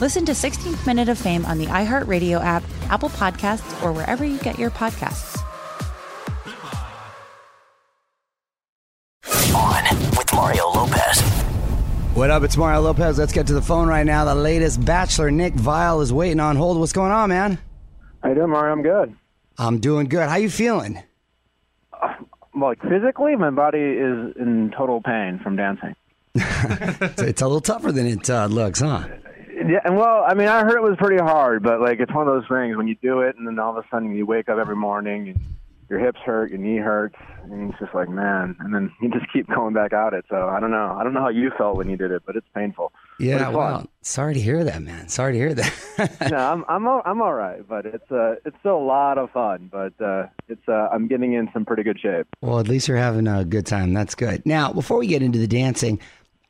Listen to 16th Minute of Fame on the iHeartRadio app, Apple Podcasts, or wherever you get your podcasts. On with Mario Lopez. What up? It's Mario Lopez. Let's get to the phone right now. The latest Bachelor, Nick Vile, is waiting on hold. What's going on, man? How you doing, Mario? I'm good. I'm doing good. How you feeling? Like physically, my body is in total pain from dancing. it's, it's a little tougher than it uh, looks, huh? Yeah, and well, I mean, I heard it was pretty hard, but like it's one of those things when you do it, and then all of a sudden you wake up every morning and your hips hurt, your knee hurts, and it's just like, man, and then you just keep going back at it. So I don't know. I don't know how you felt when you did it, but it's painful. Yeah, it's fun. well, sorry to hear that, man. Sorry to hear that. no, I'm I'm all, I'm all right, but it's uh it's still a lot of fun, but uh it's uh I'm getting in some pretty good shape. well, at least you're having a good time. That's good. Now, before we get into the dancing,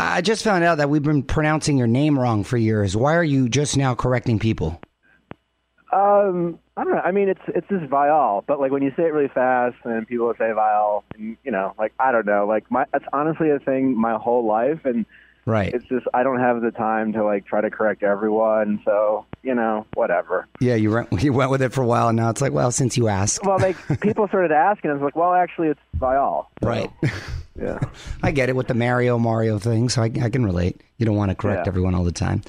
I just found out that we've been pronouncing your name wrong for years. Why are you just now correcting people? Um, I don't know. I mean, it's it's just Viall, but like when you say it really fast, and people say Viall, and, you know, like I don't know, like my that's honestly a thing my whole life, and Right. it's just I don't have the time to like try to correct everyone, so you know, whatever. Yeah, you went, you went with it for a while, and now it's like, well, since you asked. Well, like people started asking, I was like, well, actually, it's Viall. So, Right. Yeah. I get it with the Mario Mario thing, so I, I can relate. You don't want to correct Yeah. everyone all the time.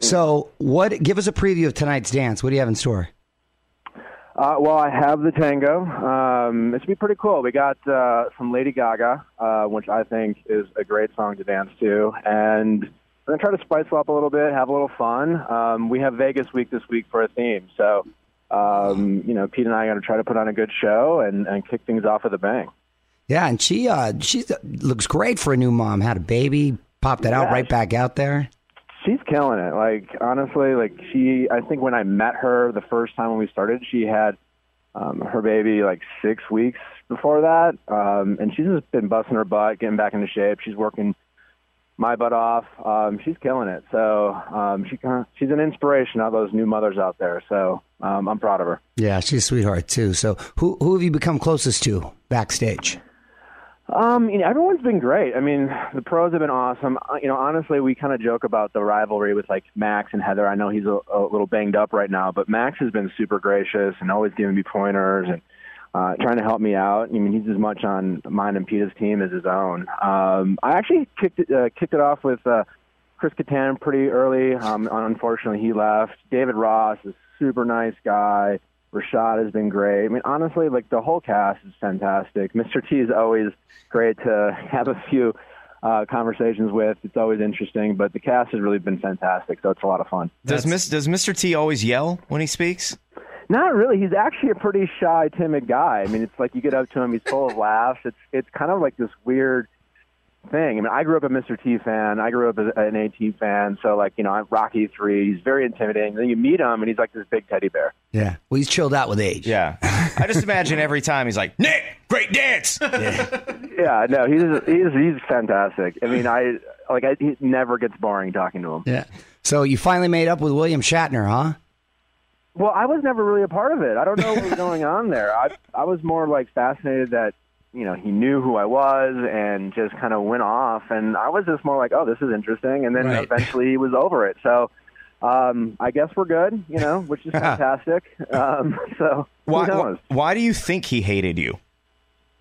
So, what? Give us a preview of tonight's dance. What do you have in store? Uh, well, I have the tango. Um, it should be pretty cool. We got uh, some Lady Gaga, uh, which I think is a great song to dance to, and we're gonna try to spice up a little bit, have a little fun. Um, we have Vegas week this week for a theme, so um, you know, Pete and I are gonna try to put on a good show and, and kick things off with a bang. Yeah, and she uh she looks great for a new mom. Had a baby, popped it out Yeah. right back out there. She's killing it. Like honestly, like she. I think when I met her the first time when we started, she had um, her baby like six weeks before that, um, and she's just been busting her butt, getting back into shape. She's working my butt off. Um, she's killing it. So um, she kind of, she's an inspiration of those new mothers out there. So um, I'm proud of her. Yeah, she's a sweetheart too. So, who who have you become closest to backstage? Um, you know, everyone's been great. I mean, the pros have been awesome. Uh, You know, honestly, we kind of joke about the rivalry with like Max and Heather. I know he's a, a little banged up right now, but Max has been super gracious and always giving me pointers and uh, trying to help me out. I mean, he's as much on mine and Peta's team as his own. Um, I actually kicked it, uh, kicked it off with uh, Chris Kattan pretty early. Um, unfortunately, he left. David Ross is a super nice guy. Rashad has been great. I mean, honestly, like the whole cast is fantastic. Mr. T is always great to have a few uh, conversations with. It's always interesting, but the cast has really been fantastic, so it's a lot of fun. Does Miss does Mr. T always yell when he speaks? Not really. He's actually a pretty shy, timid guy. I mean, it's like you get up to him, he's full of laughs. It's it's kind of like this weird thing. I mean, I grew up a Mr. T fan. I grew up as an A Team fan. So like, you know, I'm Rocky Three. He's very intimidating. Then you meet him, and he's like this big teddy bear. Yeah. Well, he's chilled out with age. Yeah. I just imagine every time he's like, Nick, great dance. Yeah, no, he's he's he's fantastic. I mean, I like I, he never gets boring talking to him. Yeah. So you finally made up with William Shatner, huh? Well, I was never really a part of it. I don't know what was going on there. I I was more like fascinated that you know he knew who I was and just kind of went off, and I was just more like, oh, this is interesting, and then Right. eventually he was over it. So. Um, I guess we're good, you know, which is fantastic. Um, so Why, why, why do you think he hated you?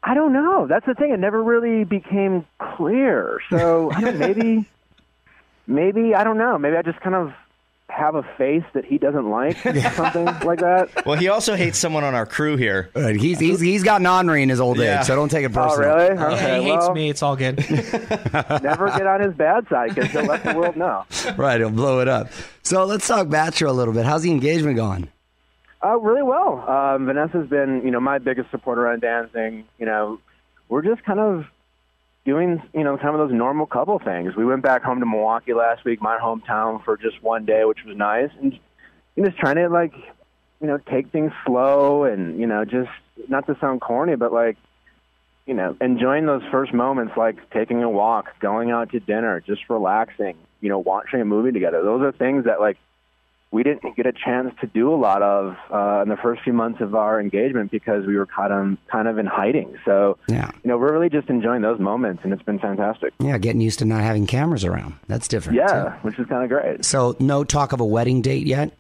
I don't know. That's the thing. It never really became clear. So I don't, maybe, maybe I don't know. Maybe I just kind of have a face that he doesn't like, something like that. Well, he also hates someone on our crew here. Right. He's, he's, he's got non in his old Yeah. age, so don't take it Oh, personal. really? Yeah, Okay, he hates well, me. It's all good. Never get on his bad side because he'll let the world know. Right. He'll blow it up. So let's talk Bachelor a little bit. How's the engagement going? Uh, really well. Um, Vanessa's been, you know, my biggest supporter on dancing. You know, we're just kind of doing, you know, kind of those normal couple things. We went back home to Milwaukee last week, my hometown, for just one day, which was nice, and you know, just trying to like, you know, take things slow and you know, just not to sound corny, but like, you know, enjoying those first moments, like taking a walk, going out to dinner, just relaxing, you know, watching a movie together. Those are things that like we didn't get a chance to do a lot of uh, in the first few months of our engagement because we were kind of kind of in hiding. So, Yeah. you know, we're really just enjoying those moments, and it's been fantastic. Yeah, getting used to not having cameras around. That's different. Yeah, too. which is kind of great. So no talk of a wedding date yet?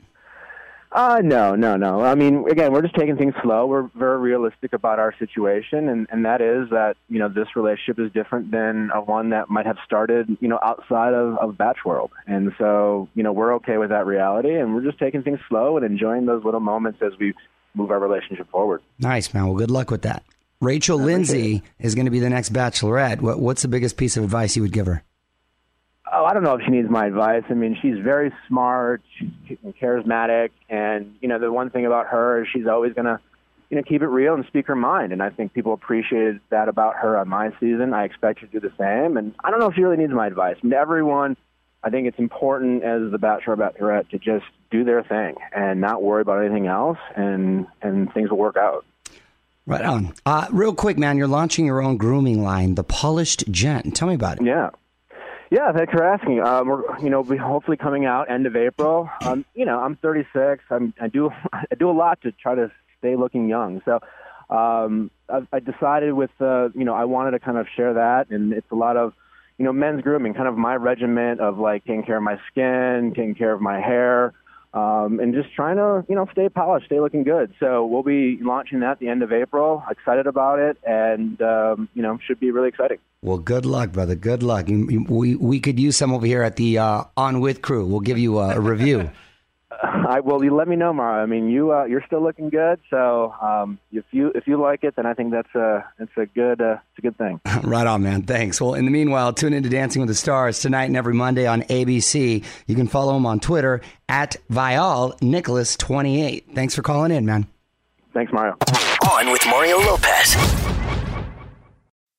Uh, no, no, no. I mean, again, we're just taking things slow. We're very realistic about our situation, and, and that is that, you know, this relationship is different than a one that might have started, you know, outside of, of Batch World. And so, you know, we're okay with that reality, and we're just taking things slow and enjoying those little moments as we move our relationship forward. Nice, man. Well, good luck with that. Rachel Lindsay is going to be the next bachelorette. What, what's the biggest piece of advice you would give her? Oh, I don't know if she needs my advice. I mean, she's very smart, she's charismatic, and you know, the one thing about her is she's always gonna, you know, keep it real and speak her mind. And I think people appreciated that about her on my season. I expect her to do the same. And I don't know if she really needs my advice. I mean, everyone, I think it's important as the bachelor or bachelorette to just do their thing and not worry about anything else, and and things will work out. Right on. Uh, real quick, man, you're launching your own grooming line, The Polished Gent. Tell me about it. Yeah. Yeah, thanks for asking. Um, we're, you know, we hopefully coming out end of April. Um, you know, I'm 36. I'm, I do, I do a lot to try to stay looking young. So, um, I, I decided with, uh, you know, I wanted to kind of share that, and it's a lot of, you know, men's grooming, kind of my regiment of like taking care of my skin, taking care of my hair, um, and just trying to, you know, stay polished, stay looking good. So we'll be launching that at the end of April. Excited about it, and um, you know, should be really exciting. Well, good luck, brother. Good luck. You- you- We, we could use some over here at the uh, On With crew. We'll give you a, a review. I well, you let me know, Mara. I mean, you uh, you're still looking good. So um, if you if you like it, then I think that's a it's a good uh, it's a good thing. right on, man. Thanks. Well, in the meanwhile, tune into Dancing with the Stars tonight and every Monday on ABC. You can follow him on Twitter at Vial Nicholas 28. Thanks for calling in, man. Thanks, Mario. On with Mario Lopez.